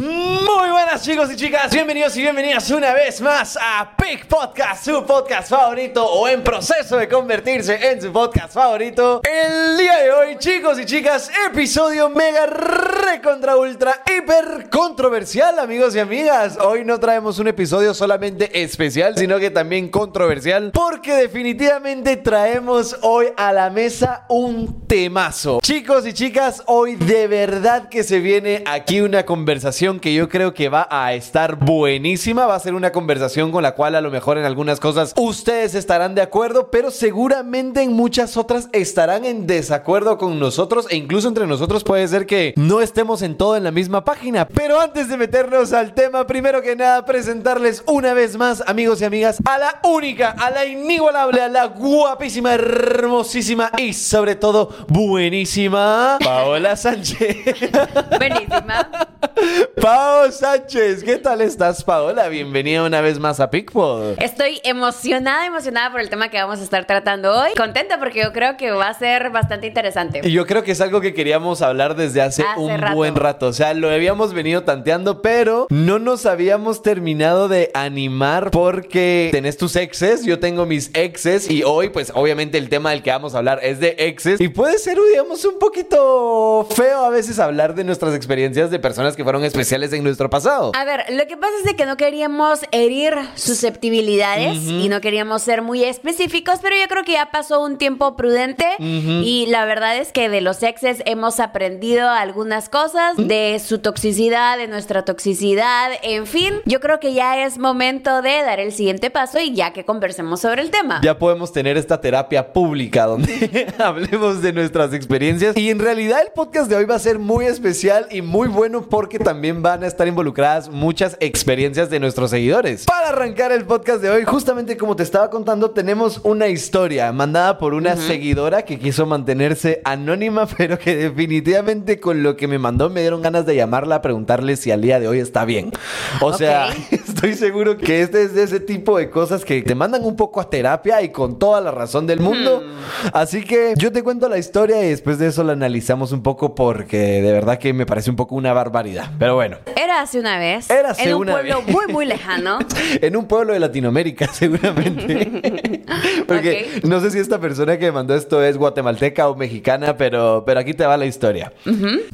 Muy chicos y chicas, bienvenidos y bienvenidas una vez más a Pick Podcast, su podcast favorito o en proceso de convertirse en su podcast favorito. El día de hoy, chicos y chicas, episodio mega recontra ultra hiper controversial, amigos y amigas. Hoy no traemos un episodio solamente especial, sino que también controversial, porque definitivamente traemos hoy a la mesa un temazo. Chicos y chicas, hoy de verdad que se viene aquí una conversación que yo creo que va a estar buenísima. Va a ser una conversación con la cual a lo mejor en algunas cosas ustedes estarán de acuerdo, pero seguramente en muchas otras estarán en desacuerdo con nosotros e incluso entre nosotros puede ser que no estemos en todo en la misma página. Pero antes de meternos al tema, primero que nada presentarles una vez más, amigos y amigas, a la única, a la inigualable, a la guapísima, hermosísima y sobre todo buenísima Paola Sánchez. Buenísima. Pao Sánchez, ¿qué tal estás, Paola? Bienvenida una vez más a Pickpod. Estoy emocionada, emocionada por el tema que vamos a estar tratando hoy. Contenta porque yo creo que va a ser bastante interesante. Y yo creo que es algo que queríamos hablar desde hace, Hace un rato. buen rato. O sea, lo habíamos venido tanteando, pero no nos habíamos terminado de animar porque tenés tus exes, yo tengo mis exes y hoy, pues obviamente el tema del que vamos a hablar es de exes y puede ser, digamos, un poquito feo a veces hablar de nuestras experiencias de personas que fueron especiales en nuestro pasado. A ver, lo que pasa es de que no queríamos herir susceptibilidades y no queríamos ser muy específicos, pero yo creo que ya pasó un tiempo prudente y la verdad es que de los exes hemos aprendido algunas cosas, de su toxicidad, de nuestra toxicidad, en fin, yo creo que ya es momento de dar el siguiente paso y ya que conversemos sobre el tema. Ya podemos tener esta terapia pública donde hablemos de nuestras experiencias. Y en realidad el podcast de hoy va a ser muy especial y muy bueno porque también van a estar involucradas muchas experiencias de nuestros seguidores. Para arrancar el podcast de hoy, justamente como te estaba contando, tenemos una historia mandada por una seguidora que quiso mantenerse anónima, pero que definitivamente con lo que me mandó me dieron ganas de llamarla a preguntarle si al día de hoy está bien. O sea. Estoy seguro que este es de ese tipo de cosas que te mandan un poco a terapia y con toda la razón del mundo. Así que yo te cuento la historia y después de eso la analizamos un poco porque de verdad que me parece un poco una barbaridad. Pero bueno, Era hace una vez. Érase en un una pueblo vez. muy, muy lejano. en un pueblo de Latinoamérica seguramente. porque Ok. no sé si esta persona que me mandó esto es guatemalteca o mexicana, pero, pero aquí te va la historia.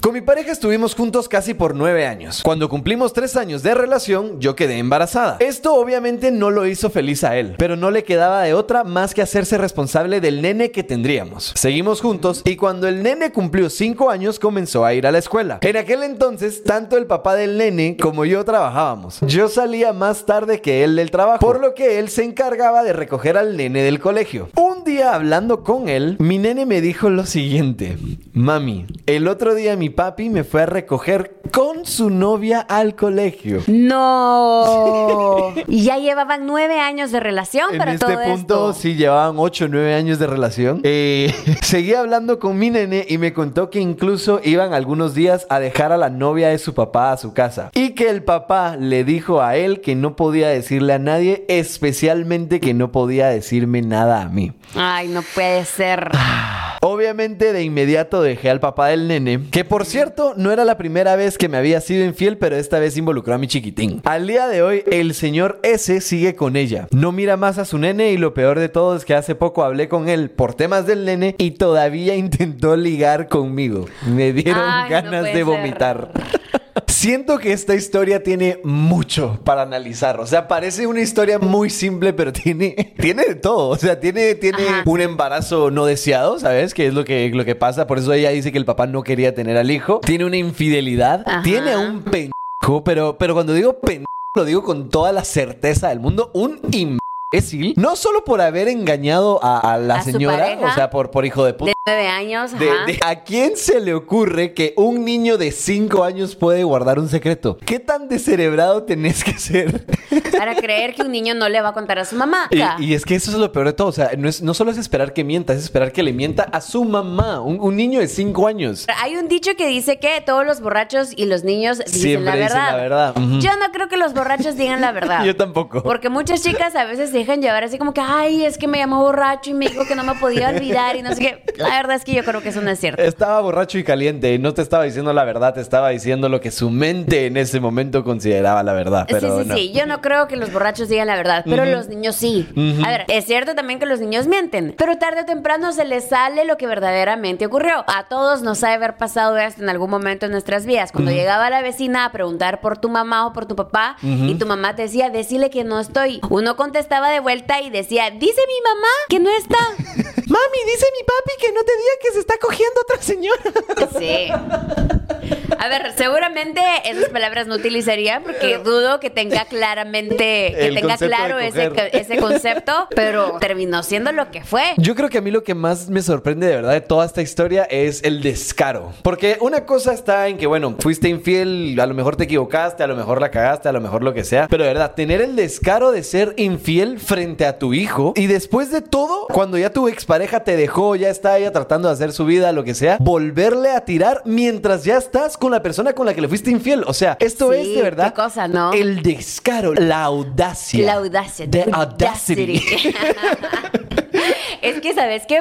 Con mi pareja estuvimos juntos casi por nueve años. Cuando cumplimos tres años de relación, yo quedé embarazada. Esto obviamente no lo hizo feliz a él, pero no le quedaba de otra más que hacerse responsable del nene que tendríamos. Seguimos juntos y cuando el nene cumplió cinco años comenzó a ir a la escuela. En aquel entonces, tanto el papá del nene como yo trabajábamos. Yo salía más tarde que él del trabajo, por lo que él se encargaba de recoger al nene del colegio. Un día hablando con él, mi nene me dijo lo siguiente: Mami, el otro día mi papi me fue a recoger con su novia al colegio. No. Y ya llevaban nueve años de relación En para este todo punto, esto. sí, llevaban 8 o 9 años de relación. Eh, seguí hablando con mi nene y me contó que incluso iban algunos días a dejar a la novia de su papá a su casa. Y que el papá le dijo a él que no podía decirle a nadie, especialmente que no podía decirme nada a mí. Ay, no puede ser. Obviamente de inmediato dejé al papá del nene, que por cierto no era la primera vez que me había sido infiel, pero esta vez involucró a mi chiquitín. Al día de hoy, el señor S sigue con ella. No mira más a su nene y lo peor de todo es que hace poco hablé con él por temas del nene y todavía intentó ligar conmigo. Me dieron Ay, ganas de ser. Siento que esta historia tiene mucho para analizar. O sea, parece una historia muy simple, pero tiene, tiene de todo. O sea, tiene, tiene Ajá. un embarazo no deseado, ¿sabes? Que es lo que, lo que pasa. Por eso ella dice que el papá no quería tener al hijo. Tiene una infidelidad. Ajá. Tiene a un pendejo, pero, pero cuando digo pendejo, lo digo con toda la certeza del mundo. Un imbécil. No solo por haber engañado a, a la A señora, o sea, por, por hijo de puta. Nueve años. De- ajá. de- ¿A quién se le ocurre que un niño de 5 años puede guardar un secreto? ¿Qué tan descerebrado tenés que ser? Para creer que un niño no le va a contar a su mamá. Y, y es que eso es lo peor de todo. O sea, no, es, no solo es esperar que mienta, es esperar que le mienta a su mamá. Un, un niño de 5 años. Hay un dicho que dice que todos los borrachos y los niños dicen Siempre la dicen verdad. la verdad. Ujú. Yo no creo que los borrachos digan la verdad. Yo tampoco. Porque muchas chicas a veces se dejan llevar así como que, ay, es que me llamó borracho y me dijo que no me podía olvidar y no sé qué. La verdad es que yo creo que eso no es cierto. Estaba borracho y caliente y no te estaba diciendo la verdad, te estaba diciendo lo que su mente en ese momento consideraba la verdad. Pero sí, sí, no. sí. Yo no creo que los borrachos digan la verdad, pero los niños sí. A ver, es cierto también que los niños mienten, pero tarde o temprano se les sale lo que verdaderamente ocurrió. A todos nos ha de haber pasado esto en algún momento en nuestras vidas. Cuando llegaba la vecina a preguntar por tu mamá o por tu papá y tu mamá te decía, decile que no estoy. Uno contestaba de vuelta y decía, dice mi mamá que no está. Mami, dice mi papi que no te diga que se está cogiendo otra señora. Sí. A ver, seguramente esas palabras no utilizaría porque dudo que tenga claramente, que El tenga claro ese, ese concepto, pero terminó siendo lo que fue. Yo creo que a mí lo que más me sorprende de verdad de toda esta historia es el descaro. Porque una cosa está en que, bueno, fuiste infiel, a lo mejor te equivocaste, a lo mejor la cagaste, a lo mejor lo que sea. Pero de verdad, tener el descaro de ser infiel frente a tu hijo y después de todo, cuando ya tu expareja te dejó, ya está ella tratando de hacer su vida, lo que sea, volverle a tirar mientras ya estás con la persona con la que le fuiste infiel. O sea, esto Sí, es de verdad qué cosa, ¿no? el descaro, la audacia. La audacia. The audacity. Es que, ¿sabes qué?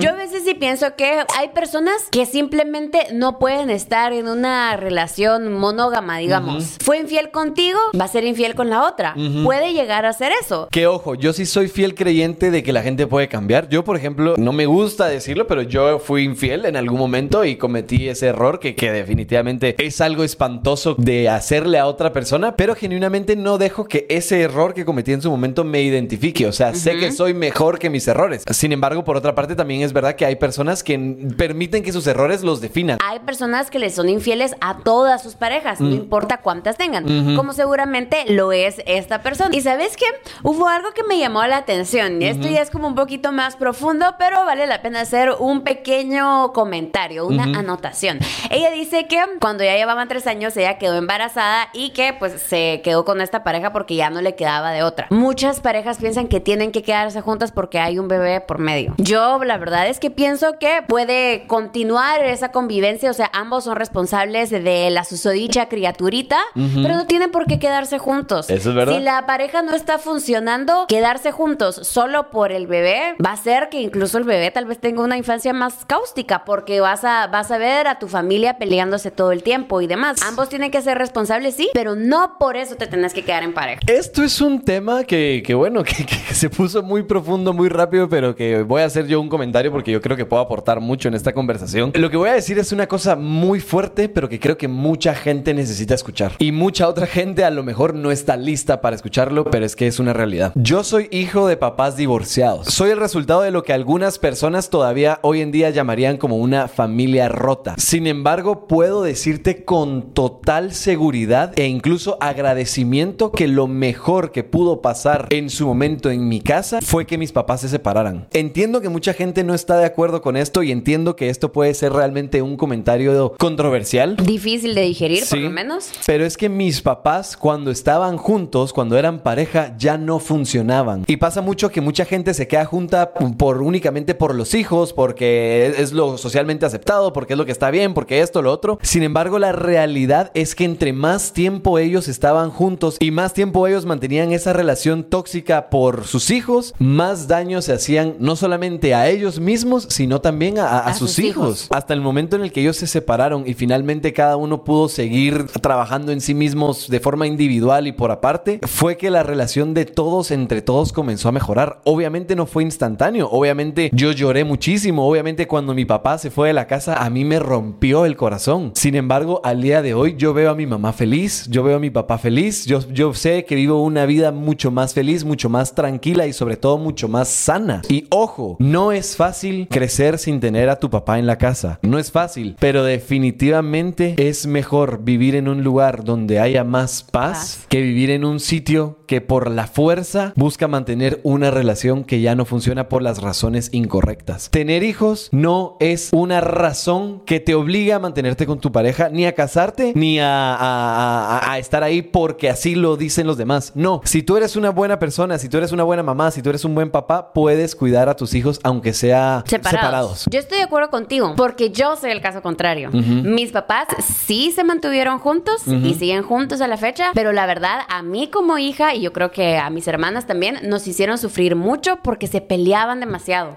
Yo a veces sí pienso que hay personas que simplemente no pueden estar en una relación monógama, digamos. Fue infiel contigo, va a ser infiel con la otra. Puede llegar a hacer eso. Que ojo, yo sí soy fiel creyente de que la gente puede cambiar. Yo, por ejemplo, no me gusta decirlo, pero yo fui infiel en algún momento y cometí ese error que, que definitivamente es algo espantoso de hacerle a otra persona, pero genuinamente no dejo que ese error que cometí en su momento me identifique. O sea, sé que soy mejor que mis errores. Sin embargo, por otra parte, también es verdad que hay personas que permiten que sus errores los definan. Hay personas que le son infieles a todas sus parejas, no importa cuántas tengan, como seguramente lo es esta persona. Y sabes qué? Hubo algo que me llamó la atención, y esto ya es como un poquito más profundo, pero vale la pena hacer un pequeño comentario, una anotación. Ella dice que cuando ya llevaban tres años, ella quedó embarazada y que pues se quedó con esta pareja porque ya no le quedaba de otra. Muchas parejas piensan que tienen que quedarse juntas porque hay un bebé por medio. Yo la verdad es que pienso que puede continuar esa convivencia, o sea, ambos son responsables de la susodicha criaturita, pero no tienen por qué quedarse juntos. Eso es verdad. Si la pareja no está funcionando, quedarse juntos solo por el bebé va a ser que incluso el bebé tal vez tenga una infancia más cáustica porque vas a vas a ver a tu familia peleándose todo el tiempo y demás. Ambos tienen que ser responsables, sí, pero no por eso te tenés que quedar en pareja. Esto es un tema que, que bueno, que, que se puso muy profundo, muy rápido, pero que voy a hacer yo un comentario porque yo creo que puedo aportar mucho en esta conversación. Lo que voy a decir es una cosa muy fuerte, pero que creo que mucha gente necesita escuchar. Y mucha otra gente a lo mejor no está lista para escucharlo, pero es que es una realidad. Yo soy hijo de papás divorciados. Soy el resultado de lo que algunas personas todavía hoy en día llamarían como una familia rota. Sin embargo, puedo decirte con total seguridad e incluso agradecimiento que lo mejor que pudo pasar en su momento en mi casa fue que mis papás se separaran. Entiendo que mucha gente no está de acuerdo con esto y entiendo que esto puede ser realmente un comentario controversial. Difícil de digerir, por lo menos. Pero es que mis papás, cuando estaban juntos, cuando eran pareja, ya no funcionaban. Y pasa mucho que mucha gente se queda junta por únicamente por los hijos, porque es lo socialmente aceptado, porque es lo que está bien, porque esto, lo otro. Sin embargo, la realidad es que entre más tiempo ellos estaban juntos y más tiempo ellos mantenían esa relación tóxica por sus hijos, más daño se hacían no solamente a ellos mismos, sino también a, a- a A sus, sus hijos. hijos. Hasta el momento en el que ellos se separaron y finalmente cada uno pudo seguir trabajando en sí mismos de forma individual y por aparte, fue que la relación de todos entre todos comenzó a mejorar. Obviamente no fue instantáneo, obviamente yo lloré muchísimo, obviamente cuando mi papá se fue de la casa a mí me rompió el corazón. Sin embargo, al día de hoy yo veo a mi mamá feliz, yo veo a mi papá feliz, yo, yo sé que vivo una vida mucho más feliz, mucho más tranquila y sobre todo mucho más sana. Y ojo, no es fácil crecer sin tener a tu papá en la casa. No es fácil, pero definitivamente es mejor vivir en un lugar donde haya más paz, Paz. que vivir en un sitio que por la fuerza busca mantener una relación que ya no funciona por las razones incorrectas. Tener hijos no es una razón que te obliga a mantenerte con tu pareja, ni a casarte, ni a, a- a- a estar ahí porque así lo dicen los demás. No, si tú eres una buena persona, si tú eres una buena mamá, si tú eres un buen papá, puedes cuidar a tus hijos aunque sea separados. separados. Yo estoy de acuerdo contigo, porque yo soy el caso contrario. Mis papás sí se mantuvieron juntos y siguen juntos a la fecha, pero la verdad, a mí como hija, y yo creo que a mis hermanas también, nos hicieron sufrir mucho porque se peleaban demasiado.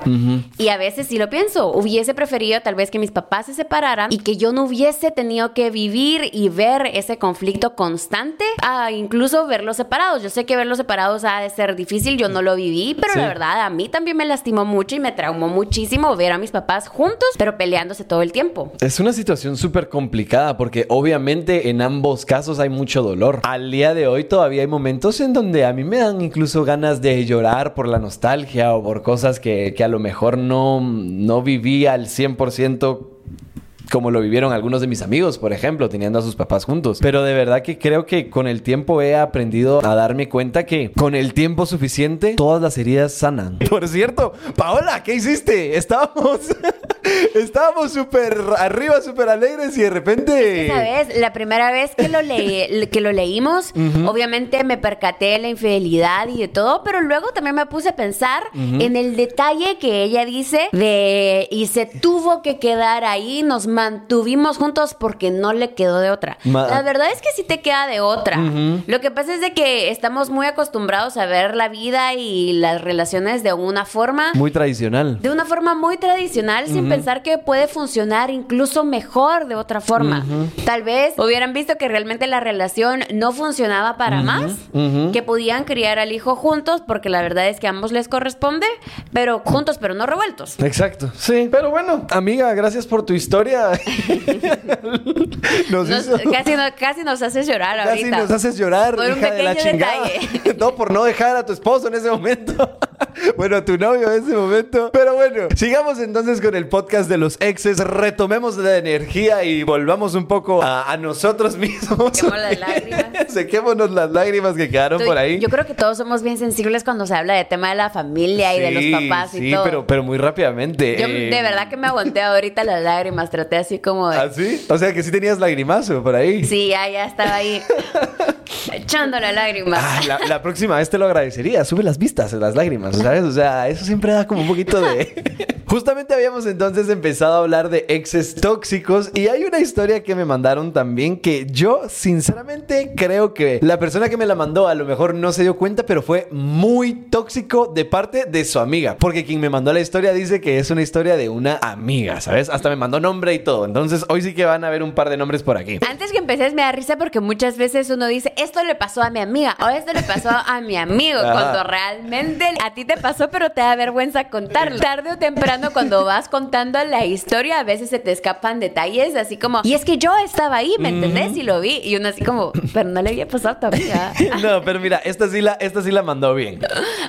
Y a veces sí lo pienso, hubiese preferido tal vez que mis papás se separaran y que yo no hubiese tenido que vivir y ver ese conflicto constante a incluso verlos separados. Yo sé que verlos separados ha de ser difícil, yo no lo viví, pero Sí. la verdad a mí también me lastimó mucho y me traumó muchísimo ver a mis papás juntos, pero peleándose todo el tiempo. Es una situación súper complicada porque obviamente en ambos casos hay mucho dolor. Al día de hoy todavía hay momentos en donde a mí me dan incluso ganas de llorar por la nostalgia o por cosas que, a lo mejor no, no viví al 100% como lo vivieron algunos de mis amigos, por ejemplo, teniendo a sus papás juntos. Pero de verdad que creo que con el tiempo he aprendido a darme cuenta que con el tiempo suficiente todas las heridas sanan. Por cierto, Paola, ¿qué hiciste? Estábamos estábamos súper arriba, súper alegres y de repente ¿Sabes? La primera vez que lo, leí, que lo leímos, obviamente me percaté de la infidelidad y de todo, pero luego también me puse a pensar en el detalle que ella dice de y se tuvo que quedar ahí, nos mantuvimos juntos porque no le quedó de otra. Ma- la verdad es que sí te queda de otra. Lo que pasa es de que estamos muy acostumbrados a ver la vida y las relaciones de una forma muy tradicional. de una forma muy tradicional sin pensar que puede funcionar incluso mejor de otra forma. Tal vez hubieran visto que realmente la relación no funcionaba para más, que podían criar al hijo juntos porque la verdad es que a ambos les corresponde, pero juntos pero no revueltos. Exacto, sí. Pero bueno, amiga, gracias por tu historia. nos Nos- hizo- casi, no- casi nos haces llorar Casi ahorita. nos haces llorar, Por un hija de la chingada. no, por no dejar a tu esposo en ese momento. bueno, a tu novio en ese momento. Pero bueno, sigamos entonces con el podcast de los exes. Retomemos la energía y volvamos un poco a, a nosotros mismos. Sequemos las lágrimas. Sequémonos las lágrimas que quedaron Tú- por ahí. Yo creo que todos somos bien sensibles cuando se habla de tema de la familia y de los Sí, papás y sí, todo. pero, pero muy rápidamente. Yo eh, de verdad que me aguanté ahorita las lágrimas, traté así como de... ¿Ah, sí? O sea que sí tenías lagrimazo por ahí. Sí, ya, ya estaba ahí echando la lágrima. Ah, la, la próxima vez te lo agradecería. Sube las vistas, las lágrimas, ¿sabes? O sea, eso siempre da como un poquito de... Justamente habíamos entonces empezado a hablar de exes tóxicos y hay una historia que me mandaron también que yo sinceramente creo que la persona que me la mandó a lo mejor no se dio cuenta, pero fue muy tóxico de parte de su amiga. Porque quien me mandó la historia dice que es una historia de una amiga, ¿sabes? Hasta me mandó nombre y todo. Entonces hoy sí que van a ver un par de nombres por aquí. Antes que empecés me da risa porque muchas veces uno dice, esto le pasó a mi amiga o esto le pasó a mi amigo, Ajá. cuando realmente a ti te pasó pero te da vergüenza contarlo. Tarde o temprano cuando vas contando la historia a veces se te escapan detalles así como, y es que yo estaba ahí, ¿me entendés? Y lo vi y uno así como, pero no le había pasado a tu amiga. No, pero mira, esta sí la, esta sí la mandó bien.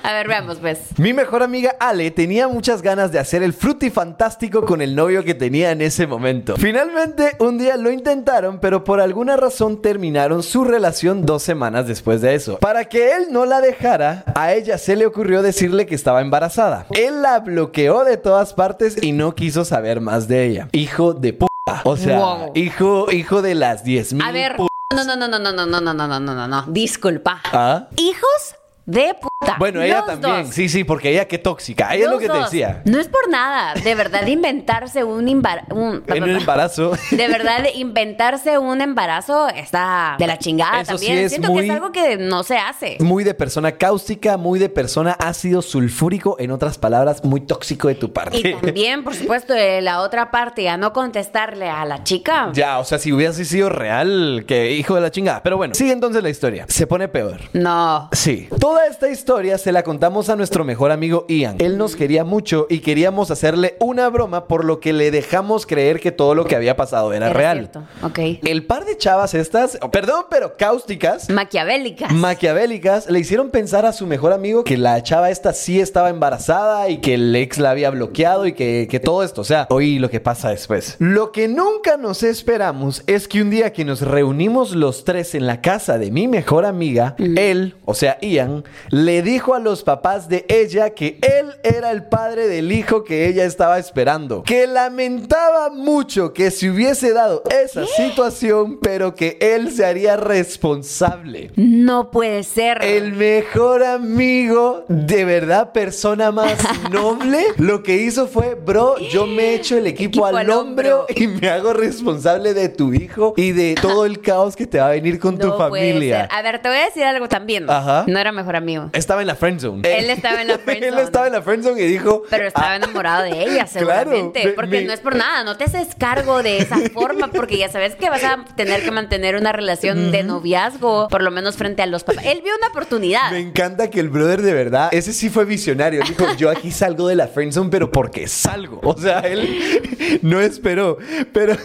A ver, veamos pues. Mi mejor amiga Ale tenía muchas ganas de hacer el frutifantástico con el novio que tenía en ese momento. Finalmente, un día lo intentaron, pero por alguna razón terminaron su relación dos semanas después de eso. Para que él no la dejara, a ella se le ocurrió decirle que estaba embarazada. Él la bloqueó de todas partes y no quiso saber más de ella. Hijo de p. O sea, Wow. hijo, hijo de las 10 mil. A ver, no, no, no, no, no, no, no, no, no, no, no, no, no, disculpa. ¿Ah? Hijos de puta. Bueno, ella Los también. dos. Sí, sí, porque ella qué tóxica. Ella es lo Los que te dos. decía. No es por nada. De verdad, inventarse un, un- En un embarazo. De verdad, inventarse un embarazo está de la chingada Eso sí también. es Siento que es algo que no se hace. Muy de persona cáustica, muy de persona ácido sulfúrico, en otras palabras, muy tóxico de tu parte. Y también, por supuesto, de la otra parte, a no contestarle a la chica. Ya, o sea, si hubiese sido real, que hijo de la chingada. Pero bueno, sigue entonces la historia. Se pone peor. No. Sí. Toda esta historia se la contamos a nuestro mejor amigo Ian. Él nos quería mucho y queríamos hacerle una broma por lo que le dejamos creer que todo lo que había pasado era, Era real. cierto. Ok. El par de chavas estas, perdón, pero cáusticas, Maquiavélicas. maquiavélicas le hicieron pensar a su mejor amigo que la chava esta sí estaba embarazada y que el ex la había bloqueado y que, que todo esto. O sea, oí lo que pasa después. Lo que nunca nos esperamos es que un día que nos reunimos los tres en la casa de mi mejor amiga, él, o sea, Ian, le dijo a los papás de ella que él era el padre del hijo que ella estaba esperando. Que lamentaba mucho que se hubiese dado esa situación, pero que él se haría responsable. No puede ser. El mejor amigo, de verdad, persona más noble, lo que hizo fue, bro, yo me echo el equipo, Equipo al, al hombro hombro. y me hago responsable de tu hijo y de todo el caos que te va a venir con tu puede familia. ser. A ver, te voy a decir algo también. Ajá. No era mejor amigo. Estaba en la friendzone. Él estaba en la Él friendzone. estaba en la friendzone y dijo... Pero estaba "Ah, enamorado de ella, Claro, seguramente. me- porque me- no es por nada, no te haces cargo de esa forma, porque ya sabes que vas a tener que mantener una relación de noviazgo, por lo menos frente a los papás. Él vio una oportunidad. Me encanta que el brother de verdad, ese sí fue visionario. Dijo, yo aquí salgo de la friendzone, pero porque salgo. O sea, él no esperó. Pero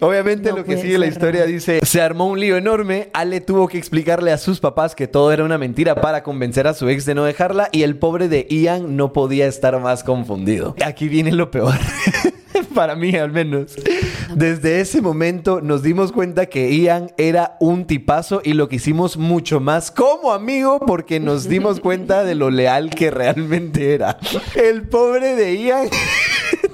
obviamente No lo que sigue la historia dice, se armó un lío enorme. Ale tuvo que explicarle a sus papás que todo era una mentira para convencer a su ex de no dejarla y el pobre de Ian no podía estar más confundido. Aquí viene lo peor. Para mí, al menos. Desde ese momento nos dimos cuenta que Ian era un tipazo y lo quisimos mucho más como amigo porque nos dimos cuenta de lo leal que realmente era. El pobre de Ian.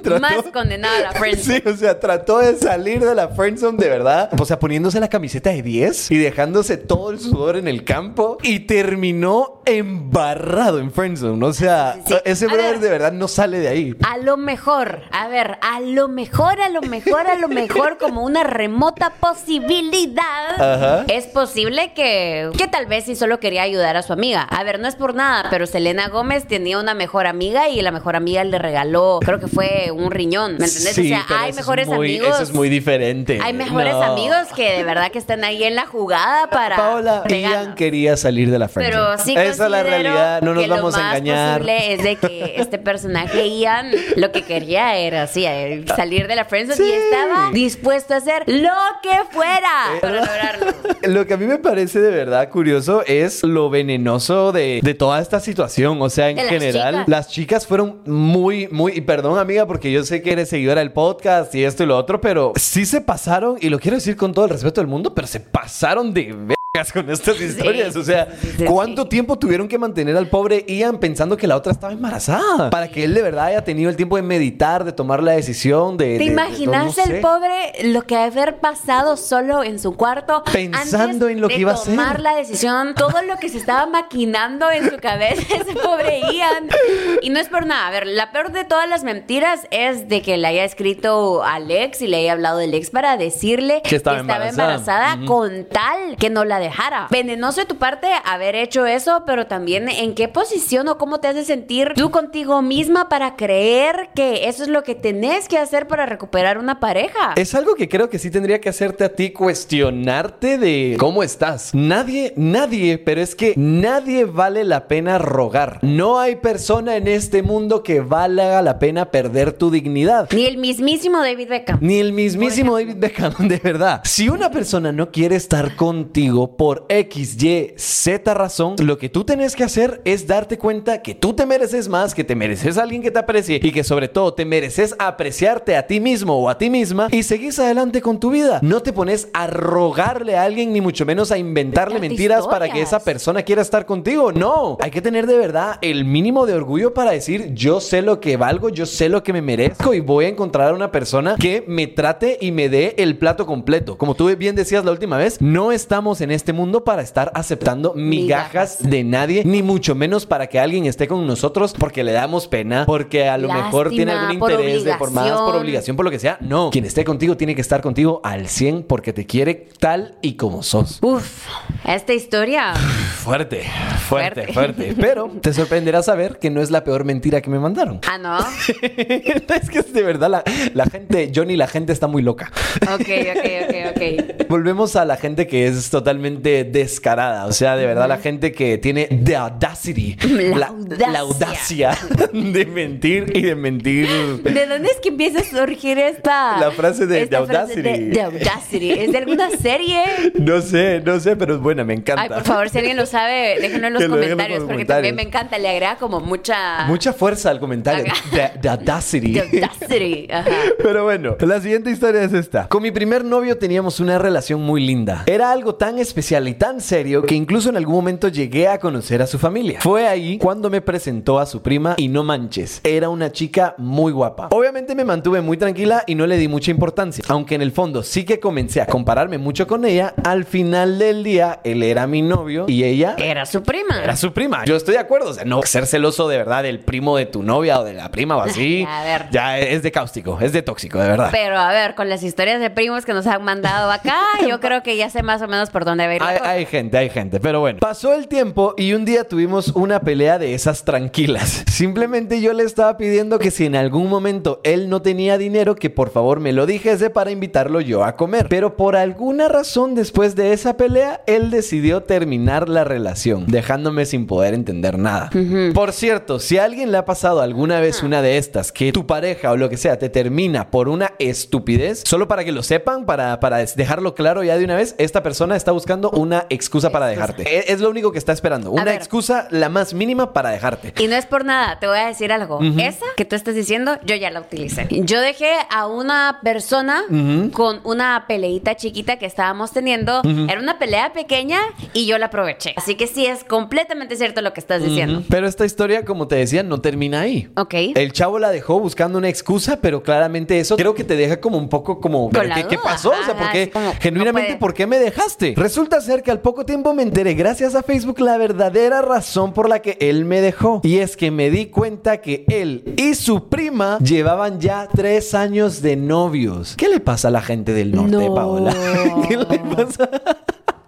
Trató- Más condenado a la friendzone. Sí, o sea, trató de salir de la friendzone de verdad. O sea, poniéndose la camiseta de 10 y dejándose todo el sudor en el campo y terminó embarrado en friendzone. O sea, Sí. ese brother de verdad no sale de ahí. A lo mejor, a ver, a lo mejor, a lo mejor, a lo mejor, como una remota posibilidad, Ajá. es posible que, que tal vez sí solo quería ayudar a su amiga. A ver, no es por nada, pero Selena Gómez tenía una mejor amiga y la mejor amiga le regaló, creo que fue un riñón, ¿me entendés? Sí, o sea, hay mejores muy- amigos. Eso es muy diferente. Hay mejores No. amigos que de verdad que están ahí en la jugada para. Paola. Ian quería salir de la friendzone. Pero sí Esa es la realidad, no nos vamos lo a más engañar. posible es de que este personaje Ian lo que quería era así, eh, salir de la friendzone y Sí. estaba dispuesto a hacer lo que fuera Eh, para lograrlo. Lo que a mí me parece de verdad curioso es lo venenoso de, de toda esta situación. O sea, en De las general, chicas. las chicas fueron muy, muy. Y perdón, amiga, porque yo sé que eres seguidora del podcast y esto y lo otro, pero sí se pasaron, y lo quiero decir con todo el respeto del mundo, pero se pasaron de con estas historias. O sea, ¿cuánto sí. tiempo tuvieron que mantener al pobre Ian pensando que la otra estaba embarazada? Para que él de verdad haya tenido el tiempo de meditar, de tomar la decisión, de. de- ¿Te de- imaginas no el sé. pobre lo que haber pasado solo en su cuarto Pensando antes en lo que de iba a hacer? tomar la decisión, todo lo que se estaba maquinando en su cabeza ese pobre Ian. Y no es por nada, a ver, la peor de todas las mentiras es de que le haya escrito al ex y le haya hablado del ex para decirle Que estaba embarazada. con tal que no la dejara. Venenoso de tu parte haber hecho eso, pero también en qué posición o cómo te hace sentir tú contigo misma para creer que eso es lo que tenés que hacer para recuperar una pareja. Es algo que creo que sí tendría que hacerte a ti cuestionarte de cómo estás. Nadie, nadie, pero es que nadie vale la pena rogar. No hay persona en este mundo que valga la pena perder tu dignidad. Ni el mismísimo David Beckham. Ni el mismísimo David Beckham, de verdad. Si una persona no quiere estar contigo por X, Y, Z razón, lo que tú tenés que hacer es darte cuenta que tú te mereces más, que te mereces a alguien que te aprecie y que sobre todo te mereces apreciarte a ti mismo o a ti misma y seguís adelante con tu vida. No te pones a rogarle a alguien ni mucho menos a inventarle mentiras para que esa persona quiera estar contigo. No, hay que tener de verdad el mínimo de orgullo para decir yo sé lo que valgo, yo sé lo que me merezco y voy a encontrar a una persona que me trate y me dé el plato completo. Como tú bien decías la última vez, no estamos en este mundo para estar aceptando migajas Migajas. de nadie, ni mucho menos para que alguien esté con nosotros porque le damos pena, porque a lo mejor tiene algún interés de por más, por obligación. por lo que sea. No, quien esté contigo tiene que estar contigo al 100 porque te quiere tal y como sos. Uf, esta historia. Fuerte, fuerte, Fuerte. fuerte. Pero te sorprenderá saber que no es la peor mentira que me mandaron. Ah, no. es que es de verdad la, la gente, Johnny, la gente está muy loca. Ok, ok, ok, ok. Volvemos a la gente que es totalmente descarada. O sea, de verdad, la gente que tiene the audacity. La audacia. la audacia de mentir y de mentir. ¿De dónde es que empieza a surgir esta La frase de- esta de frase de- Audacity? de Audacity. ¿Es de alguna serie? No sé, no sé, pero es buena, me encanta. Ay, por favor, si alguien lo sabe, déjenlo en los Que lo comentarios, porque comentarios. también me encanta, le agrega como mucha... Mucha fuerza al comentario. The, the audacity. The audacity, ajá. Pero bueno, la siguiente historia es esta. Con mi primer novio teníamos una relación muy linda. Era algo tan especial y tan serio que incluso en algún momento llegué a conocer a su familia. Fue ahí cuando me presentó a su prima y no manches, era una chica muy guapa. Obviamente me mantuve muy tranquila y no le di mucha importancia, aunque en el fondo sí que comencé a compararme mucho con ella. Al final del día, él era mi novio y ella Era su prima. era su prima. Yo estoy de acuerdo. O sea, no ser celoso de verdad del primo de tu novia o de la prima o así. A ver. Ya es de cáustico, es de tóxico, de verdad. Pero a ver, con las historias de primos que nos han mandado acá, yo creo que ya sé más o menos por dónde a ir la Hay, cosa. hay gente, hay gente, pero bueno. Pasó el tiempo y un día tuvimos una pelea de esas tranquilas. Simplemente yo le estaba pidiendo que si en algún momento él no tenía dinero, que por favor me lo dijese para invitarlo yo a comer. Pero por alguna razón después de esa pelea, él decidió terminar la relación, dejándome sin poder entender nada. Por cierto, si a alguien le ha pasado alguna vez una de estas, que tu pareja o lo que sea te termina por una estupidez, solo para que lo sepan, para, para dejarlo claro ya de una vez, esta persona está buscando una excusa para dejarte. Es, es lo único que está esperando. Una ver. excusa la más mínima para dejarte. Y no es por nada, te voy a decir algo. Esa que tú estás diciendo, yo ya la utilicé. Yo dejé a una persona con una peleita chiquita que estábamos teniendo. Era una pelea pequeña y yo la aproveché. Así que sí, es completamente cierto lo que estás diciendo. Pero esta historia, como te decía, no termina ahí. Ok. El chavo la dejó buscando una excusa, pero claramente eso creo que te deja como un poco como... ¿pero la ¿Qué, qué pasó? O sea, Ajá, ¿por qué? así como, Genuinamente, no. ¿por qué me dejaste? Resulta ser que al poco tiempo me enteré, gracias a Facebook, la verdadera razón por la que él me dejó. Y es que me di cuenta que él y su prima llevaban ya tres años de novios. ¿Qué le pasa a la gente del norte, No. Paola? ¿Qué le pasa?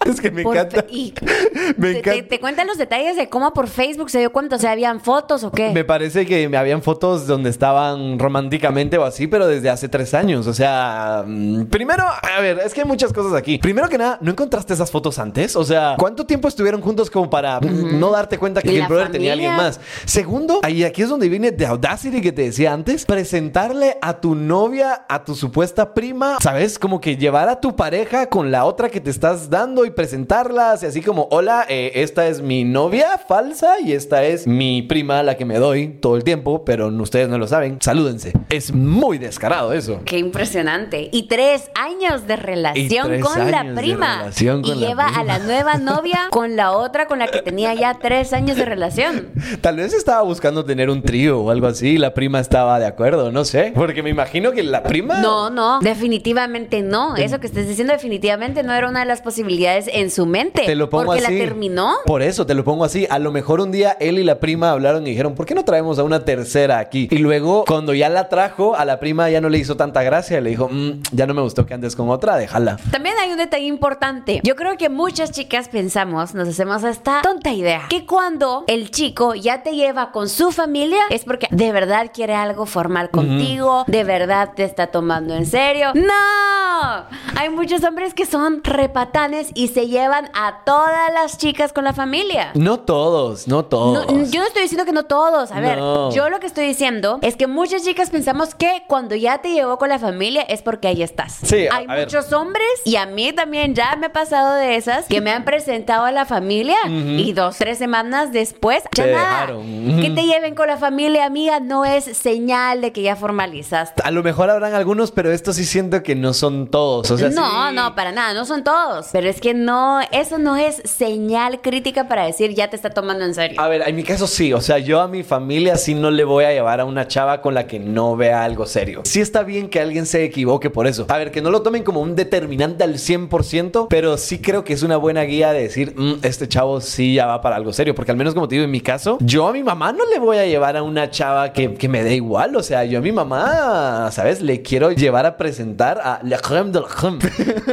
Es que me Por encanta. y- Me te, encanta. te- te cuentan los detalles de cómo por Facebook se dio cuenta, o sea, habían fotos o qué. Me parece que habían fotos donde estaban románticamente o así, pero desde hace tres años. O sea, mm, primero, a ver, es que hay muchas cosas aquí. Primero que nada, ¿no encontraste esas fotos antes? O sea, ¿cuánto tiempo estuvieron juntos como para mm, no darte cuenta que ¿Y el brother tenía a alguien más? Segundo, ahí aquí es donde viene The Audacity que te decía antes, presentarle a tu novia, a tu supuesta prima, ¿sabes? Como que llevar a tu pareja con la otra que te estás dando y presentarlas y así como, hola, eh, esta es mi novia falsa y esta es mi prima, la que me doy todo el tiempo, pero ustedes no lo saben. Salúdense. Es muy descarado eso. Qué impresionante. Y tres años de relación con la prima. con y la lleva prima. a la nueva novia con la otra con la que tenía ya tres años de relación. Tal vez estaba buscando tener un trío o algo así y la prima estaba de acuerdo, no sé. Porque me imagino que la prima... No, no, definitivamente no. Eso que estás diciendo definitivamente no era una de las posibilidades en su mente. Te lo pongo porque así. la terminó. Por eso te lo pongo así. A lo mejor un día él y la prima hablaron y dijeron, ¿por qué no traemos a una tercera aquí? Y luego, cuando ya la trajo, a la prima ya no le hizo tanta gracia. Le dijo, "Mm, ya no me gustó que andes con otra, déjala. También hay un detalle importante. Yo creo que muchas chicas pensamos, nos hacemos esta tonta idea, que cuando el chico ya te lleva con su familia es porque de verdad quiere algo formal contigo, de verdad te está tomando en serio. ¡No! Hay muchos hombres que son repatanes y se llevan a todas las chicas con la familia. No todos, no todos. No, yo no estoy diciendo que no todos. A ver, No. yo lo que estoy diciendo es que muchas chicas pensamos que cuando ya te llevó con la familia es porque ahí estás. Sí, Hay a ver. muchos hombres y a mí también ya me ha pasado de esas que me han presentado a la familia y dos, tres semanas después ya Te nada. dejaron. Ujú. Que te lleven con la familia, amiga, no es señal de que ya formalizaste. A lo mejor habrán algunos, pero esto sí siento que no son todos. O sea, no, sí- no, para nada, no son todos. Pero es que no, eso no es señal crítica para decir ya te está tomando en serio. A ver, en mi caso sí, o sea, yo a mi familia sí no le voy a llevar a una chava con la que no vea algo serio. Sí está bien que alguien se equivoque por eso. A ver, que no lo tomen como un determinante al 100%, pero sí creo que es una buena guía de decir, "Mm, este chavo sí ya va para algo serio, porque al menos como te digo, en mi caso, yo a mi mamá no le voy a llevar a una chava que, que me dé igual, o sea, yo a mi mamá, ¿sabes? Le quiero llevar a presentar a la creme de la creme.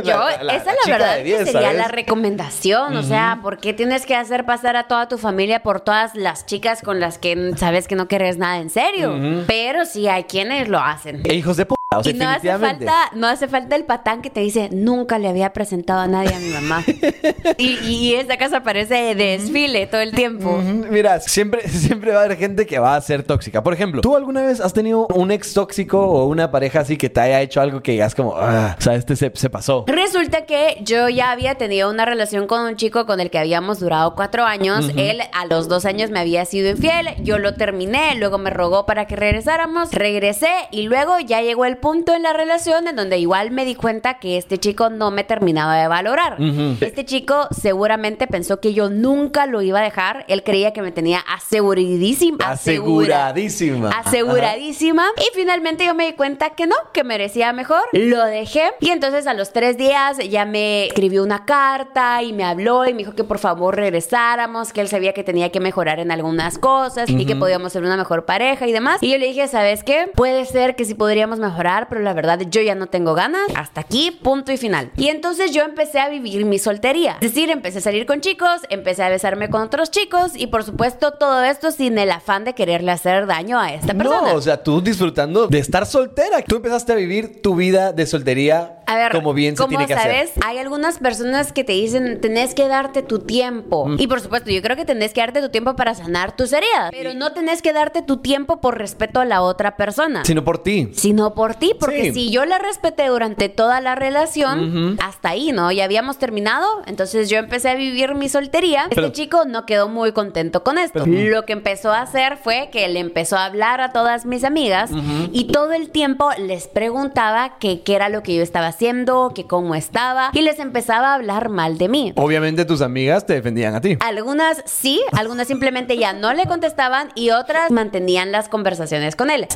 Yo, La- la- esa la la verdad de que 10, sería la recomendación. O sea, ¿por qué tienes que hacer pasar a toda tu familia por todas las chicas con las que sabes que no querés nada en serio? Pero sí hay quienes lo hacen. E hijos de O sea, y no hace falta, no hace falta el patán que te dice, nunca le había presentado a nadie a mi mamá. y, esta casa parece de desfile todo el tiempo. Mira, siempre, siempre va a haber gente que va a ser tóxica. Por ejemplo, ¿tú alguna vez has tenido un ex tóxico o una pareja así que te haya hecho algo que digas como, ah, o sea, este se, se pasó? Resulta que yo ya había tenido una relación con un chico con el que habíamos durado cuatro años. Él a los dos años me había sido infiel. Yo lo terminé, luego me rogó para que regresáramos. Regresé y luego ya llegó el punto en la relación en donde igual me di cuenta que este chico no me terminaba de valorar. Este chico seguramente pensó que yo nunca lo iba a dejar. Él creía que me tenía aseguradísima. asegura- Aseguradísima. Aseguradísima. Y finalmente yo me di cuenta que no, que merecía mejor. Lo dejé. Y entonces a los tres días ya me escribió una carta y me habló y me dijo que por favor regresáramos, que él sabía que tenía que mejorar en algunas cosas y que podíamos ser una mejor pareja y demás. Y yo le dije, ¿sabes qué? Puede ser que sí podríamos mejorar, pero la verdad yo ya no tengo ganas. Hasta aquí, punto y final. Y entonces yo empecé a vivir mi soltería. Es decir, empecé a salir con chicos, empecé a besarme con otros chicos y por supuesto todo esto sin el afán de quererle hacer daño a esta persona. No, o sea, tú disfrutando de estar soltera. Tú empezaste a vivir tu vida de soltería A ver, como bien se tiene que sabes, hacer. hay algunas personas que te dicen, tenés que darte tu tiempo. Mm. Y por supuesto, yo creo que tenés que darte tu tiempo para sanar tus heridas. Pero no tenés que darte tu tiempo por respeto a la otra persona. Sino por ti. Sino por ti, porque Sí. si yo la respeté durante toda la relación, hasta ahí, ¿no? Ya habíamos terminado, entonces yo empecé a vivir mi soltería. Pero- este chico no quedó muy contento con esto. Lo que empezó a hacer fue que le empezó a hablar a todas mis amigas y todo el tiempo les preguntaba que qué era lo que yo estaba haciendo, que cómo estaba y les empezaba a hablar mal de mí. Obviamente tus amigas te defendían a ti. Algunas sí, algunas simplemente ya no le contestaban y otras mantenían las conversaciones con él.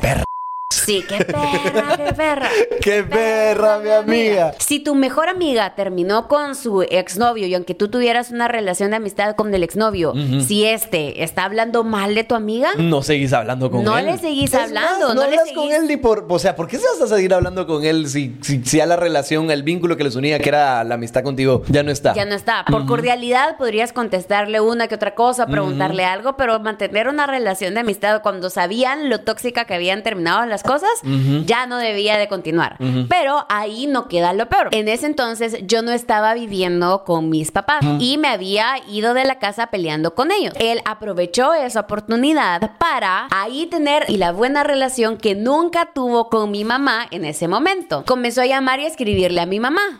Sí, qué perra, qué perra. ¡Qué perra, mi amiga! Si tu mejor amiga terminó con su exnovio y aunque tú tuvieras una relación de amistad con el exnovio, si este está hablando mal de tu amiga, No seguís hablando con No él. le seguís Es hablando, más, no no, le hablas con seguís- él ni por... O sea, ¿por qué se vas a seguir hablando con él si, si, si a la relación, el vínculo que les unía, que era la amistad contigo, ya no está? ya no está. Por cordialidad podrías contestarle una que otra cosa, preguntarle algo, pero mantener una relación de amistad cuando sabían lo tóxica que habían terminado cosas, ya no debía de continuar. Pero ahí no queda lo peor. En ese entonces yo no estaba viviendo con mis papás y me había ido de la casa peleando con ellos. Él aprovechó esa oportunidad para ahí tener y la buena relación que nunca tuvo con mi mamá en ese momento. Comenzó a llamar y a escribirle a mi mamá.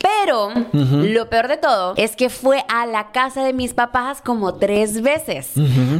Pero lo peor de todo es que fue a la casa de mis papás como tres veces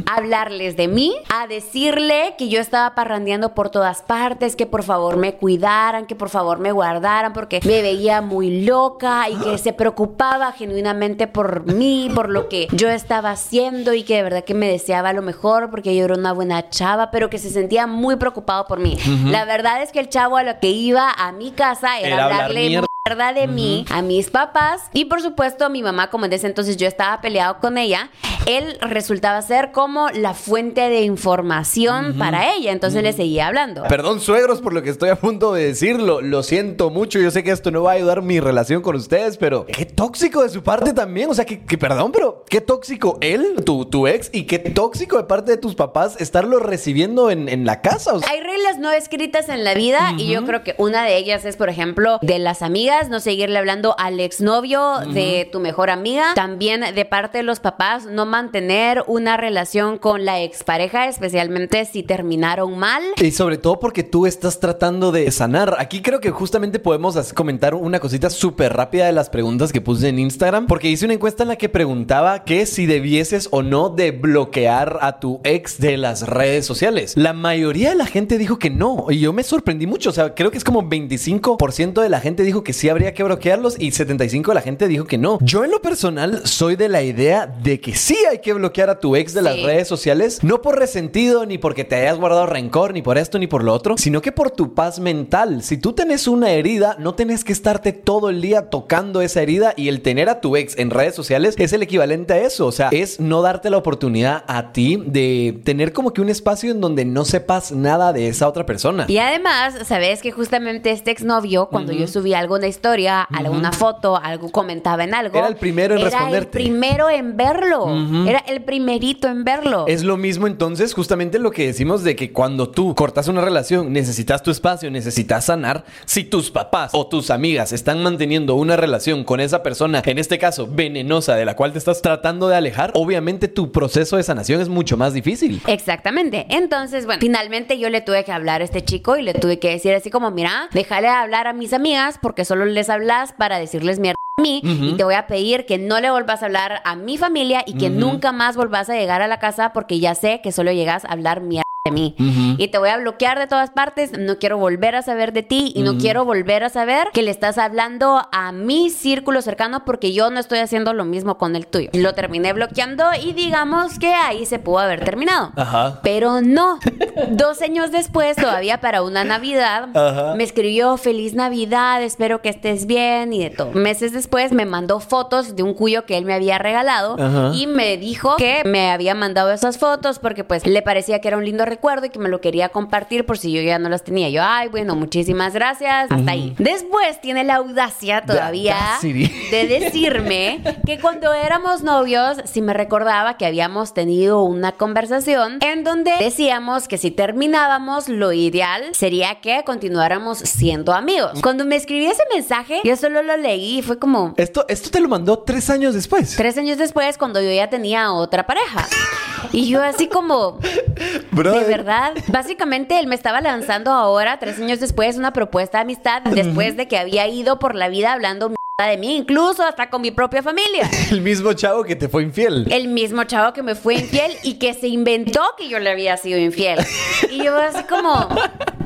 a hablarles de mí, a decirle que yo estaba parrandeando por todas partes, que por favor me cuidaran, que por favor me guardaran porque me veía muy loca y que se preocupaba genuinamente por mí, por lo que yo estaba haciendo y que de verdad que me deseaba lo mejor porque yo era una buena chava, pero que se sentía muy preocupado por mí. La verdad es que el chavo a lo que iba a mi casa era, Era hablar hablarle. De mí a mis papás. Y por supuesto a mi mamá como en ese entonces yo estaba peleado con ella él resultaba ser como la fuente de información para ella entonces le seguía hablando Perdón, suegros, por lo que estoy a punto de decirlo. Lo siento mucho. Yo sé que esto no va a ayudar mi relación con ustedes, pero qué tóxico de su parte también. O sea, que, que perdón, pero qué tóxico él, tu, tu ex, y qué tóxico de parte de tus papás estarlo recibiendo en, en la casa. O sea, hay reglas no escritas en la vida y yo creo que una de ellas es, por ejemplo, de las amigas, no seguirle hablando al exnovio de tu mejor amiga. También de parte de los papás, no mantener una relación con la expareja, especialmente si terminaron mal. Y sobre todo porque tú estás tratando de sanar. Aquí creo que justamente podemos comentar una cosita súper rápida de las preguntas que puse en Instagram. Porque hice una encuesta en la que preguntaba que si debieses o no de bloquear a tu ex de las redes sociales. La mayoría de la gente dijo que no. Y yo me sorprendí mucho. O sea, creo que es como 25% de la gente dijo que sí habría que bloquearlos y 75% de la gente dijo que no. Yo en lo personal soy de la idea de que sí hay que bloquear a tu ex de las redes sociales. No por resentido, ni porque te hayas guardado rencor, ni por esto, ni por lo otro, sino que por tu paz mental. Si tú tenés una herida, no tenés que estarte todo el día tocando esa herida y el tener a tu ex en redes sociales es el equivalente a eso. O sea, es no darte la oportunidad a ti de tener como que un espacio en donde no sepas nada de esa otra persona. Y además, sabes que justamente este exnovio, cuando yo subía alguna historia, alguna foto, algo comentaba en algo, Era el primero en era responderte. el primero en verlo. Era el primerito en verlo. Es lo mismo entonces, justamente lo que decimos de que cuando tú cortas una relación, necesitas tu espacio, necesitas sanar. Si tus papás o tus amigas están manteniendo una relación con esa persona, en este caso venenosa, de la cual te estás tratando de alejar, obviamente tu proceso de sanación es mucho más difícil. Exactamente. Entonces, bueno, finalmente yo le tuve que hablar a este chico y le tuve que decir así como, mira, déjale hablar a mis amigas porque solo les hablas para decirles mierda mí y te voy a pedir que no le volvás a hablar a mi familia y que nunca más volvás a llegar a la casa porque ya sé que solo llegas a hablar mierda de mí y te voy a bloquear de todas partes, no quiero volver a saber de ti y no quiero volver a saber que le estás hablando a mi círculo cercano porque yo no estoy haciendo lo mismo con el tuyo. Lo terminé bloqueando y digamos que ahí se pudo haber terminado. Ajá. Pero no. Dos años después, todavía para una Navidad, Ajá. me escribió Feliz Navidad, espero que estés bien y de todo. Meses después me mandó fotos de un cuyo que él me había regalado Ajá. y me dijo que me había mandado esas fotos porque pues le parecía que era un lindo recuerdo y que me lo quería compartir por si yo ya no las tenía. Yo, ay, bueno, muchísimas gracias. Hasta ahí. Después tiene la audacia todavía de decirme que cuando éramos novios, si me recordaba que habíamos tenido una conversación en donde decíamos que si terminábamos, lo ideal sería que continuáramos siendo amigos. Cuando me escribí ese mensaje, yo solo lo leí y fue como Esto, esto te lo mandó tres años después. tres años después cuando yo ya tenía otra pareja. Y yo así como, Bro, de verdad, básicamente él me estaba lanzando ahora, tres años después, una propuesta de amistad después de que había ido por la vida hablando de mí, incluso hasta con mi propia familia. El mismo chavo que te fue infiel. El mismo chavo que me fue infiel y que se inventó que yo le había sido infiel. Y yo así como,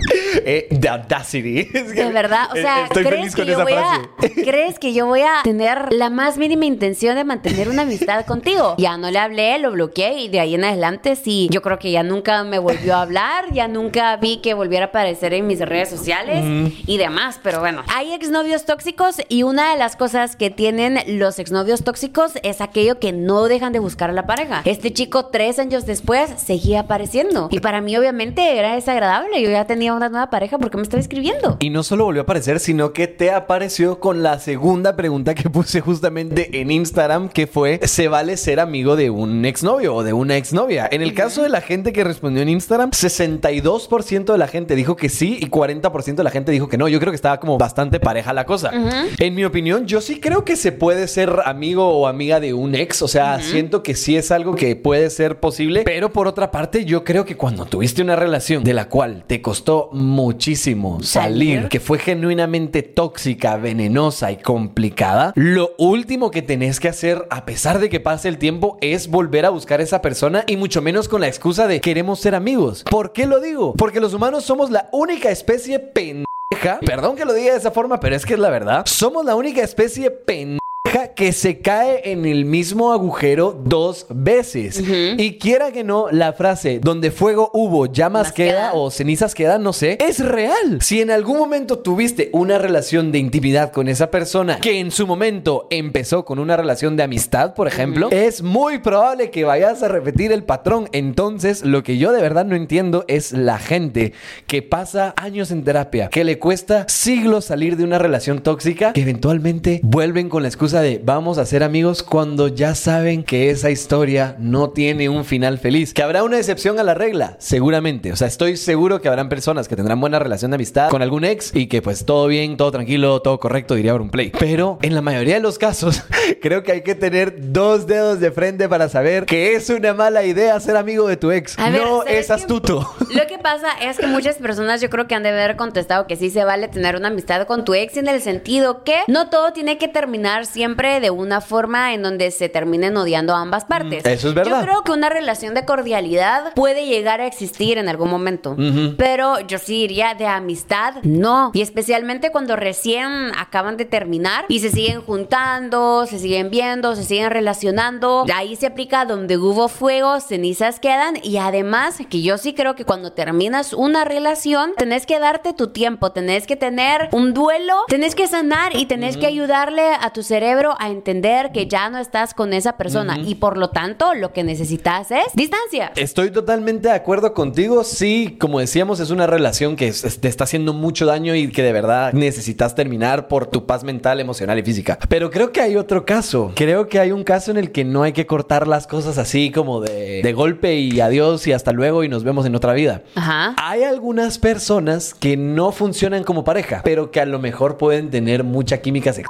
Eh, the audacity. Es que- de verdad, o eh, sea, estoy ¿crees feliz que, yo esa voy a. ¿crees que yo voy a tener la más mínima intención de mantener una amistad contigo? Ya no le hablé, lo bloqueé y de ahí en adelante sí, yo creo que ya nunca me volvió a hablar, ya nunca vi que volviera a aparecer en mis redes sociales y demás, pero bueno, hay exnovios tóxicos y una de las cosas que tienen los exnovios tóxicos es aquello que no dejan de buscar a la pareja. Este chico tres años después seguía apareciendo y para mí obviamente era desagradable, yo ya tenía una nueva pareja porque me estaba escribiendo. Y no solo volvió a aparecer, sino que te apareció con la segunda pregunta que puse justamente en Instagram, que fue, ¿se vale ser amigo de un exnovio o de una exnovia? En el caso de la gente que respondió en Instagram, 62% de la gente dijo que sí y 40% de la gente dijo que no. Yo creo que estaba como bastante pareja la cosa. En mi opinión, yo sí creo que se puede ser amigo o amiga de un ex. O sea, siento que sí es algo que puede ser posible. Pero por otra parte, yo creo que cuando tuviste una relación de la cual te costó muchísimo salir, Salir. que fue genuinamente tóxica, venenosa y complicada, lo último que tenés que hacer, a pesar de que pase el tiempo, es volver a buscar a esa persona y mucho menos con la excusa de queremos ser amigos. ¿Por qué lo digo? Porque los humanos somos la única especie pendeja. Perdón que lo diga de esa forma, pero es que es la verdad. Somos la única especie pendeja que se cae en el mismo agujero dos veces. Y quiera que no, la frase donde fuego hubo, llamas queda. o cenizas quedan, no sé, es real. Si en algún momento tuviste una relación de intimidad con esa persona que en su momento empezó con una relación de amistad, por ejemplo, es muy probable que vayas a repetir el patrón. Entonces, lo que yo de verdad no entiendo es la gente que pasa años en terapia, que le cuesta siglos salir de una relación tóxica, que eventualmente vuelven con la excusa de vamos a ser amigos cuando ya saben que esa historia no tiene un final feliz. Que habrá una excepción a la regla, seguramente. O sea, estoy seguro que habrán personas que tendrán buena relación de amistad con algún ex y que pues todo bien, todo tranquilo, todo correcto, diría play Pero en la mayoría de los casos, creo que hay que tener dos dedos de frente para saber que es una mala idea ser amigo de tu ex. Ver, no ¿sabes es astuto. Lo que pasa es que muchas personas yo creo que han de haber contestado que sí se vale tener una amistad con tu ex en el sentido que no todo tiene que terminar siempre de una forma en donde se terminen odiando a ambas partes. Mm, eso es verdad. Yo creo que una relación de cordialidad puede llegar a existir en algún momento, pero yo sí diría de amistad, no. Y especialmente cuando recién acaban de terminar y se siguen juntando, se siguen viendo, se siguen relacionando. Ahí se aplica donde hubo fuego, cenizas quedan. Y además, que yo sí creo que cuando terminas una relación, tenés que darte tu tiempo, tenés que tener un duelo, tenés que sanar y tenés que ayudarle a tu cerebro cerebro a entender que ya no estás con esa persona y por lo tanto lo que necesitas es distancia. Estoy totalmente de acuerdo contigo. Sí, como decíamos, es una relación que es- te está haciendo mucho daño y que de verdad necesitas terminar por tu paz mental, emocional y física. Pero creo que hay otro caso. Creo que hay un caso en el que no hay que cortar las cosas así como de, de golpe y adiós y hasta luego y nos vemos en otra vida. Ajá. Hay algunas personas que no funcionan como pareja, pero que a lo mejor pueden tener mucha química sexual.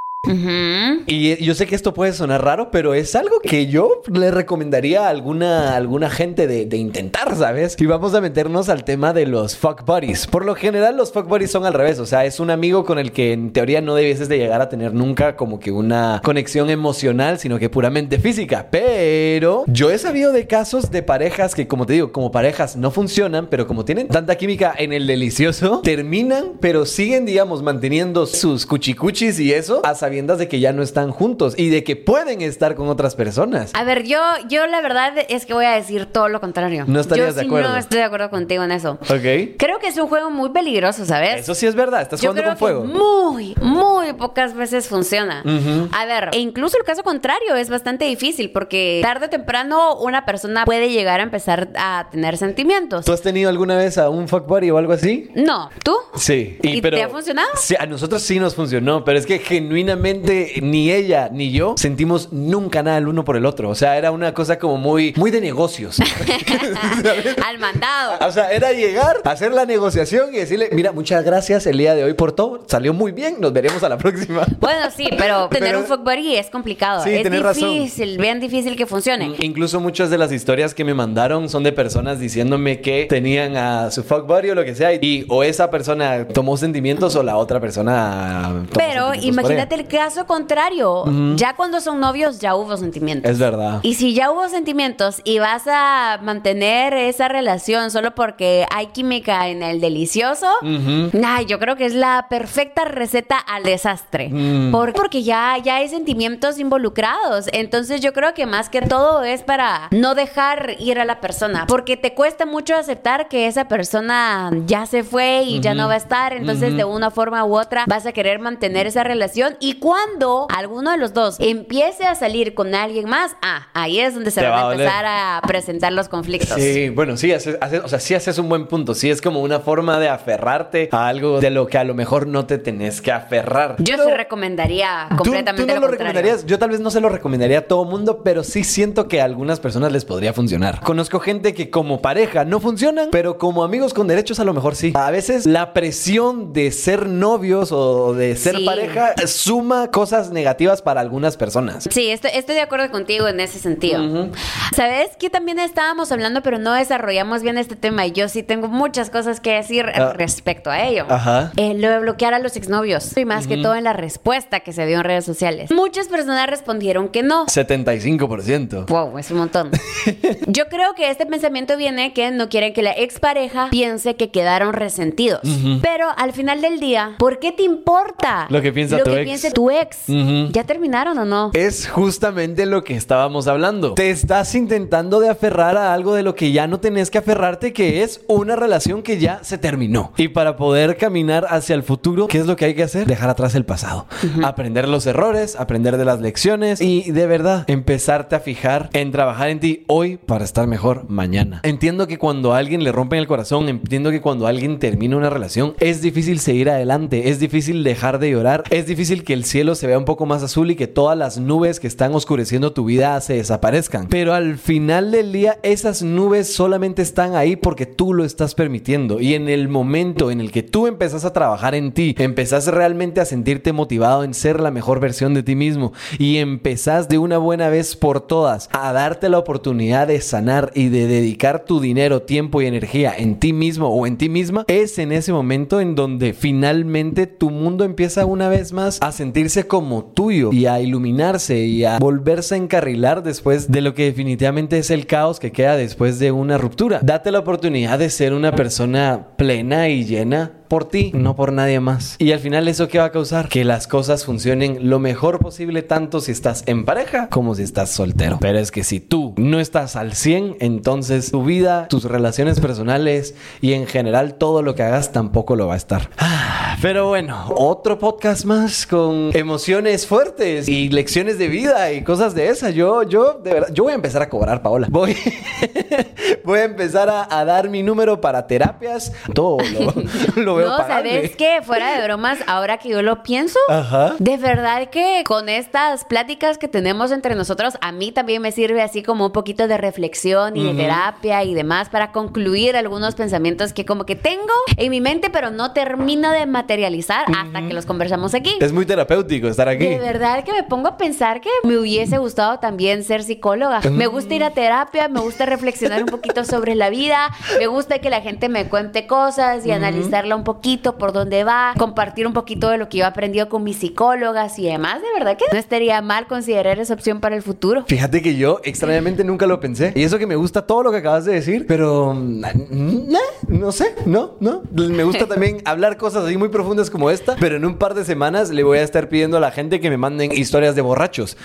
Y yo sé que esto puede sonar raro, pero es algo que yo le recomendaría a alguna, alguna gente de, de intentar, ¿sabes? Y vamos a meternos al tema de los fuck buddies. Por lo general, los fuck buddies son al revés. O sea, es un amigo con el que en teoría no debieses de llegar a tener nunca como que una conexión emocional, sino que puramente física. Pero yo he sabido de casos de parejas que, como te digo, como parejas no funcionan, pero como tienen tanta química en el delicioso, terminan, pero siguen, digamos, manteniendo sus cuchicuchis y eso a sabiendas de que ya no están juntos y de que pueden estar con otras personas. A ver, yo, yo la verdad es que voy a decir todo lo contrario. No estarías yo de sí acuerdo. No estoy de acuerdo contigo en eso. Ok. Creo que es un juego muy peligroso, ¿sabes? Eso sí es verdad, estás Yo jugando creo con fuego. muy, muy pocas veces funciona. A ver, e incluso el caso contrario es bastante difícil porque tarde o temprano una persona puede llegar a empezar a tener sentimientos. ¿Tú has tenido alguna vez a un fuck buddy o algo así? No, ¿tú? Sí. ¿Y te ha funcionado? Sí, a nosotros sí nos funcionó, pero es que genuinamente ni ella ni yo sentimos nunca nada el uno por el otro. O sea, era una cosa como muy, muy de negocios. Al mandado. O sea, era llegar, hacer la negociación y decirle, mira, muchas gracias el día de hoy por todo. Salió muy bien, nos veremos a la próxima. Bueno, sí, pero tener Pero- un fuck buddy es complicado. Sí, es tenés razón. difícil, bien difícil que funcione. Incluso muchas de las historias que me mandaron son de personas diciéndome que tenían a su fuck buddy o lo que sea y o esa persona tomó sentimientos o la otra persona tomó Pero imagínate ella. El caso contrario. Ya cuando son novios ya hubo sentimientos. Es verdad. Y si ya hubo sentimientos y vas a mantener esa relación solo porque hay química en el delicioso, ay, yo creo que es la perfecta receta al desastre. Mm. Por- porque ya, ya hay sentimientos involucrados. Entonces yo creo que más que todo es para no dejar ir a la persona. Porque te cuesta mucho aceptar que esa persona ya se fue y ya no va a estar. Entonces de una forma u otra vas a querer mantener esa relación. Y cuando alguno de los dos empiece a salir con alguien más, ah, ahí es donde se van va a empezar a presentar los conflictos. Sí, bueno, sí, haces, haces- o sea, sí haces un buen punto. Sí, es como una forma de aferrarte a algo de lo que a lo mejor no te tenés que aferrar. Yo Pero- sí recomendaría ¿Tú, completamente tú no lo, recomendarías? Yo tal vez no se lo recomendaría a todo mundo, pero sí siento que a algunas personas les podría funcionar. Conozco gente que como pareja no funcionan, pero como amigos con derechos a lo mejor sí. A veces la presión de ser novios o de ser Sí. pareja suma cosas negativas para algunas personas. Sí, estoy, estoy de acuerdo contigo en ese sentido. ¿Sabes que también estábamos hablando, pero no desarrollamos bien este tema? Y yo sí tengo muchas cosas que decir Ah. respecto a ello. Ajá. Eh, lo de bloquear a los exnovios. Y más que todo en la respuesta que se vio en redes sociales. Muchas personas respondieron que no. 75%. Wow, es un montón. Yo creo que este pensamiento viene que no quieren que la expareja piense que quedaron resentidos. Pero al final del día, ¿por qué te importa Lo que piensa lo tu que ex? piense tu ex? ¿Ya terminaron o no? Es justamente lo que estábamos hablando. Te estás intentando de aferrar a algo de lo que ya no tenés que aferrarte, que es una relación que ya se terminó. Y para poder caminar hacia el futuro, ¿qué es lo que hay que hacer? Dejar atrás el pasado. Aprender los errores, aprender de las lecciones y de verdad empezarte a fijar en trabajar en ti hoy para estar mejor mañana. Entiendo que cuando a alguien le rompen el corazón, entiendo que cuando alguien termina una relación, es difícil seguir adelante, es difícil dejar de llorar, es difícil que el cielo se vea un poco más azul y que todas las nubes que están oscureciendo tu vida se desaparezcan. Pero al final del día, esas nubes solamente están ahí porque tú lo estás permitiendo. Y en el momento en el que tú empezás a trabajar en ti, empezás realmente a sentirte motivado en ser la mejor versión de ti mismo y empezás de una buena vez por todas a darte la oportunidad de sanar y de dedicar tu dinero, tiempo y energía en ti mismo o en ti misma, es en ese momento en donde finalmente tu mundo empieza una vez más a sentirse como tuyo y a iluminarse y a volverse a encarrilar después de lo que definitivamente es el caos que queda después de una ruptura. Date la oportunidad de ser una persona plena y llena por ti, no por nadie más. Y al final eso qué va a causar? Que las cosas funcionen lo mejor posible tanto si estás en pareja como si estás soltero. Pero es que si tú no estás al 100, entonces tu vida, tus relaciones personales y en general todo lo que hagas tampoco lo va a estar. Ah, pero bueno, otro podcast más con emociones fuertes y lecciones de vida y cosas de esas. Yo, yo, de verdad, yo voy a empezar a cobrar, Paola. Voy, voy a empezar a, a dar mi número para terapias. Todo lo, lo veo No. ¿sabes qué? Fuera de bromas, ahora que yo lo pienso, Ajá. de verdad que con estas pláticas que tenemos entre nosotros, a mí también me sirve así como un poquito de reflexión y de terapia y demás para concluir algunos pensamientos que como que tengo en mi mente, pero no termino de materializar hasta que los conversamos aquí. Es muy terapéutico estar aquí. De verdad que me pongo a pensar que me hubiese gustado también ser psicóloga. Me gusta ir a terapia, me gusta reflexionar un poquito sobre la vida, me gusta que la gente me cuente cosas y analizarla un poquito por dónde va, compartir un poquito de lo que yo he aprendido con mis psicólogas y demás. De verdad que no estaría mal considerar esa opción para el futuro. Fíjate que yo extrañamente nunca lo pensé. Y eso que me gusta todo lo que acabas de decir, pero mm, nah, no sé, no, no. Me gusta también hablar cosas así muy profundas como esta, pero en un par de semanas le voy a estar pidiendo a la gente que me manden historias de borrachos.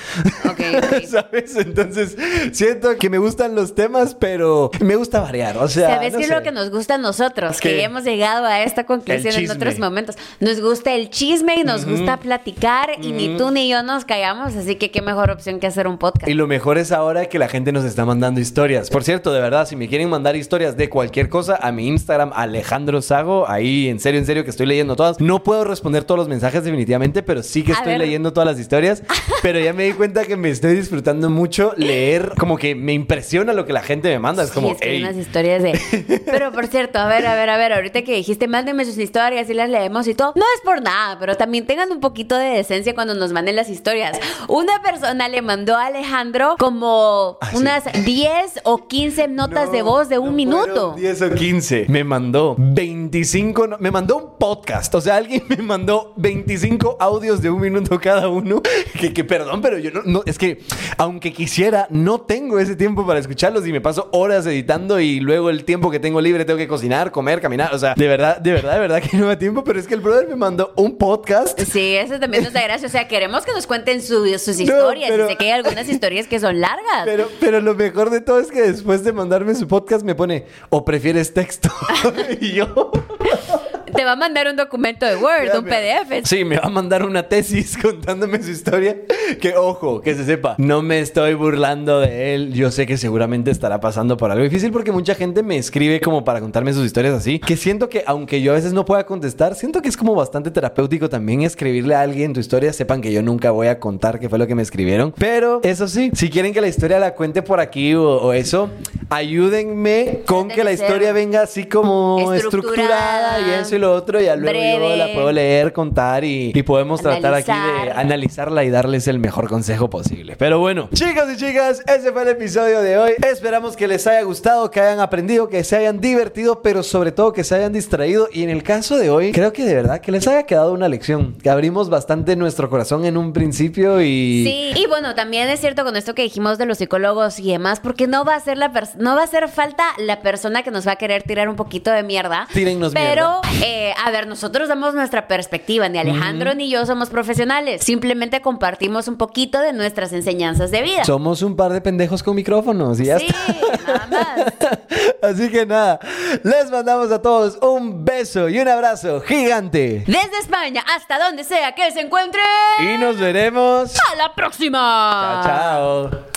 Ok, ok. ¿Sabes? Entonces, siento que me gustan los temas, pero me gusta variar. O sea, ¿Sabes no qué es lo que nos gusta a nosotros? ¿Qué? Que hemos llegado a esta conclusión en otros momentos. Nos gusta el chisme y nos gusta platicar y ni tú ni yo nos callamos, así que qué mejor opción que hacer un podcast. Y lo mejor es ahora que la gente nos está mandando historias. Por cierto, de verdad, si me quieren mandar historias de cualquier cosa a mi Instagram, Alejandro Sago, ahí en serio, en serio que estoy leyendo todas. No puedo responder todos los mensajes definitivamente, pero sí que estoy leyendo todas las historias. Pero ya me di cuenta que me estoy disfrutando mucho leer, como que me impresiona lo que la gente me manda. Es como, Sí, es que unas historias de. Pero por cierto, a ver, a ver, a ver, ahorita que dijiste, mándenme sus historias y las leemos y todo. No es por nada, pero también tengan un poquito de decencia cuando nos manden las historias. Una persona le mandó a Alejandro como Ah, sí. unas 10 o 15 notas de voz de un No minuto. fueron 10 o 15. Me mandó 25. no- me mandó un podcast. O sea, alguien me mandó 25 audios de un minuto cada uno. Que, que perdón, pero yo no, no. Es que, aunque quisiera, no tengo ese tiempo para escucharlos y me paso horas editando y luego el tiempo que tengo libre tengo que cocinar, comer, caminar. O sea, de verdad, de verdad, de verdad que no me da tiempo. Pero es que el brother me mandó un podcast. Sí, eso también nos da gracia. O sea, queremos que nos cuenten su- sus historias. pero- Y sé que hay algunas historias que son largas. Pero, pero lo mejor de todo es que después de mandarme su podcast me pone, o prefieres texto. y yo. Te va a mandar un documento de Word, Ya un PDF. Sí, me va a mandar una tesis contándome su historia. Que ojo, que se sepa, no me estoy burlando de él. Yo sé que seguramente estará pasando por algo difícil porque mucha gente me escribe como para contarme sus historias así. Que siento que, aunque yo a veces no pueda contestar, siento que es como bastante terapéutico también escribirle a alguien tu historia. Sepan que yo nunca voy a contar qué fue lo que me escribieron. Pero eso sí, si quieren que la historia la cuente por aquí o, o eso, ayúdenme con que la historia venga así como estructurada, y eso lo otro. Y ya luego yo la puedo leer, contar y, y podemos tratar aquí de Analizar. analizarla y darles el mejor consejo posible. Pero bueno, chicos y chicas, ese fue el episodio de hoy. Esperamos que les haya gustado, que hayan aprendido, que se hayan divertido, pero sobre todo que se hayan distraído. Y en el caso de hoy, creo que de verdad que les haya quedado una lección. Que abrimos bastante nuestro corazón en un principio y... Sí, y bueno, también es cierto con esto que dijimos de los psicólogos y demás, porque no va a ser la no va a hacer falta la persona que nos va a querer tirar un poquito de mierda. Tírennos Pero, eh, a ver, nosotros damos nuestra perspectiva, ni Alejandro ni yo somos profesionales, simplemente compartimos un poquito de nuestras enseñanzas de vida. Somos un par de pendejos con micrófonos y ya sí, está. nada más. Así que nada, les mandamos a todos un beso y un abrazo gigante. Desde España hasta donde sea que se encuentre. Y nos veremos. ¡A la próxima! Chao, chao.